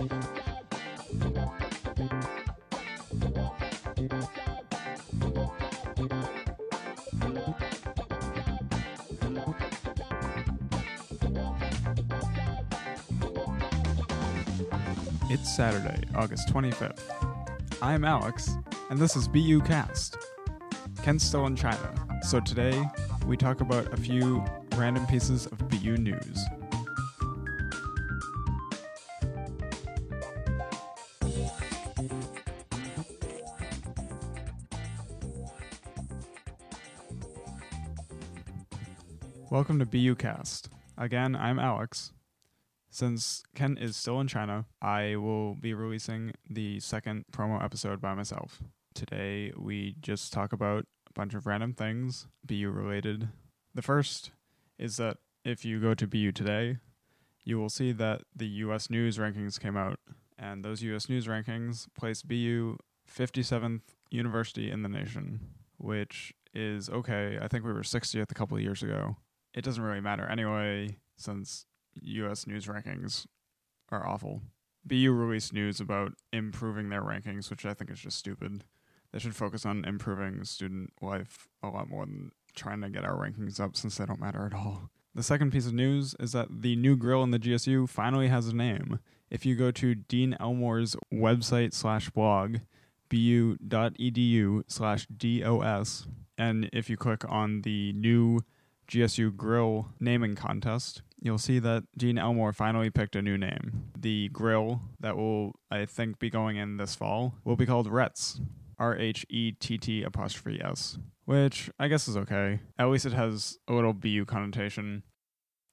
It's Saturday, August 25th. I'm Alex, and this is BU Cast. Ken's still in China, so today we talk about a few random pieces of BU news. Welcome to BU Cast. Again, I'm Alex. Since Ken is still in China, I will be releasing the second promo episode by myself. Today, we just talk about a bunch of random things, BU related. The first is that if you go to BU today, you will see that the US News rankings came out, and those US News rankings place BU 57th university in the nation, which is okay. I think we were 60th a couple of years ago. It doesn't really matter anyway, since US news rankings are awful. BU released news about improving their rankings, which I think is just stupid. They should focus on improving student life a lot more than trying to get our rankings up since they don't matter at all. The second piece of news is that the new grill in the GSU finally has a name. If you go to Dean Elmore's website slash blog, bu.edu slash DOS, and if you click on the new GSU grill naming contest, you'll see that Dean Elmore finally picked a new name. The grill that will, I think, be going in this fall will be called Rhett's. R H E T T apostrophe S, which I guess is okay. At least it has a little BU connotation.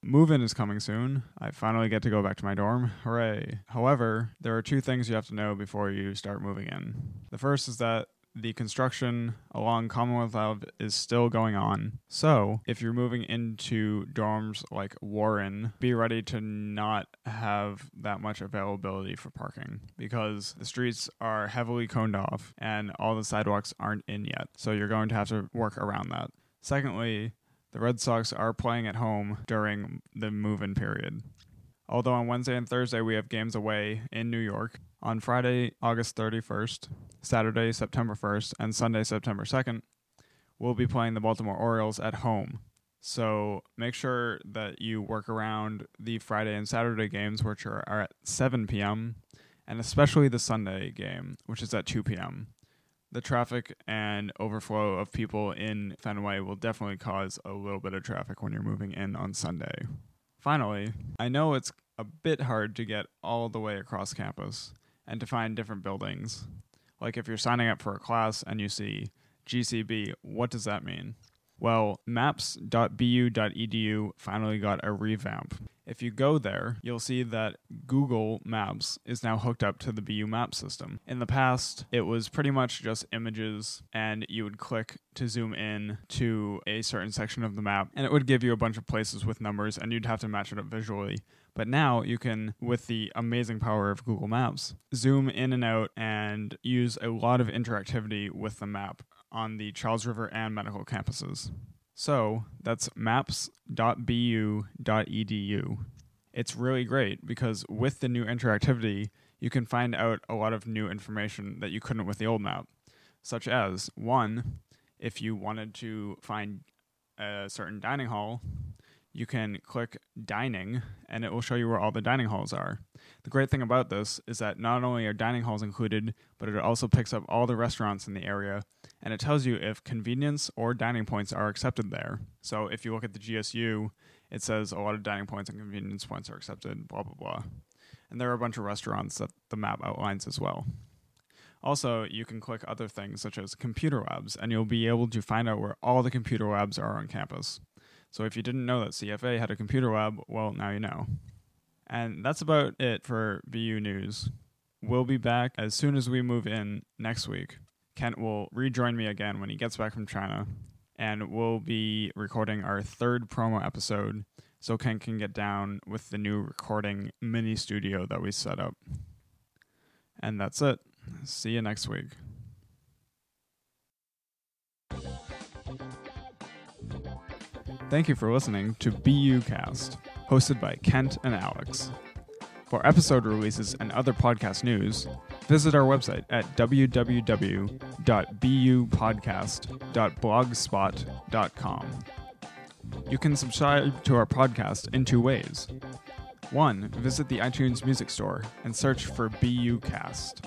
Move in is coming soon. I finally get to go back to my dorm. Hooray. However, there are two things you have to know before you start moving in. The first is that the construction along Commonwealth Ave is still going on. So, if you're moving into dorms like Warren, be ready to not have that much availability for parking because the streets are heavily coned off and all the sidewalks aren't in yet. So, you're going to have to work around that. Secondly, the Red Sox are playing at home during the move in period. Although on Wednesday and Thursday we have games away in New York, on Friday, August 31st, Saturday, September 1st, and Sunday, September 2nd, we'll be playing the Baltimore Orioles at home. So make sure that you work around the Friday and Saturday games, which are, are at 7 p.m., and especially the Sunday game, which is at 2 p.m. The traffic and overflow of people in Fenway will definitely cause a little bit of traffic when you're moving in on Sunday. Finally, I know it's a bit hard to get all the way across campus and to find different buildings. Like if you're signing up for a class and you see GCB, what does that mean? Well, maps.bu.edu finally got a revamp. If you go there, you'll see that Google Maps is now hooked up to the BU map system. In the past, it was pretty much just images, and you would click to zoom in to a certain section of the map, and it would give you a bunch of places with numbers, and you'd have to match it up visually. But now you can, with the amazing power of Google Maps, zoom in and out and use a lot of interactivity with the map on the Charles River and medical campuses. So that's maps.bu.edu. It's really great because with the new interactivity, you can find out a lot of new information that you couldn't with the old map, such as one, if you wanted to find a certain dining hall, you can click dining and it will show you where all the dining halls are. The great thing about this is that not only are dining halls included, but it also picks up all the restaurants in the area and it tells you if convenience or dining points are accepted there. So if you look at the GSU, it says a lot of dining points and convenience points are accepted, blah, blah, blah. And there are a bunch of restaurants that the map outlines as well. Also, you can click other things such as computer labs, and you'll be able to find out where all the computer labs are on campus. So if you didn't know that CFA had a computer lab, well, now you know. And that's about it for BU News. We'll be back as soon as we move in next week. Kent will rejoin me again when he gets back from China, and we'll be recording our third promo episode so Kent can get down with the new recording mini studio that we set up. And that's it. See you next week. Thank you for listening to BU Cast, hosted by Kent and Alex. For episode releases and other podcast news, visit our website at www.bupodcast.blogspot.com. You can subscribe to our podcast in two ways. One, visit the iTunes Music Store and search for BU Cast.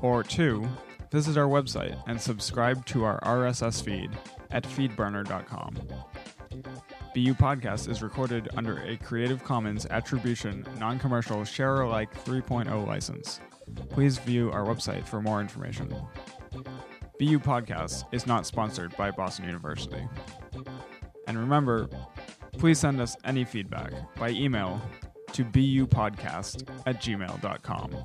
Or two, visit our website and subscribe to our RSS feed at feedburner.com. BU Podcast is recorded under a Creative Commons Attribution Non Commercial Share Alike 3.0 license. Please view our website for more information. BU Podcast is not sponsored by Boston University. And remember, please send us any feedback by email to bupodcast at gmail.com.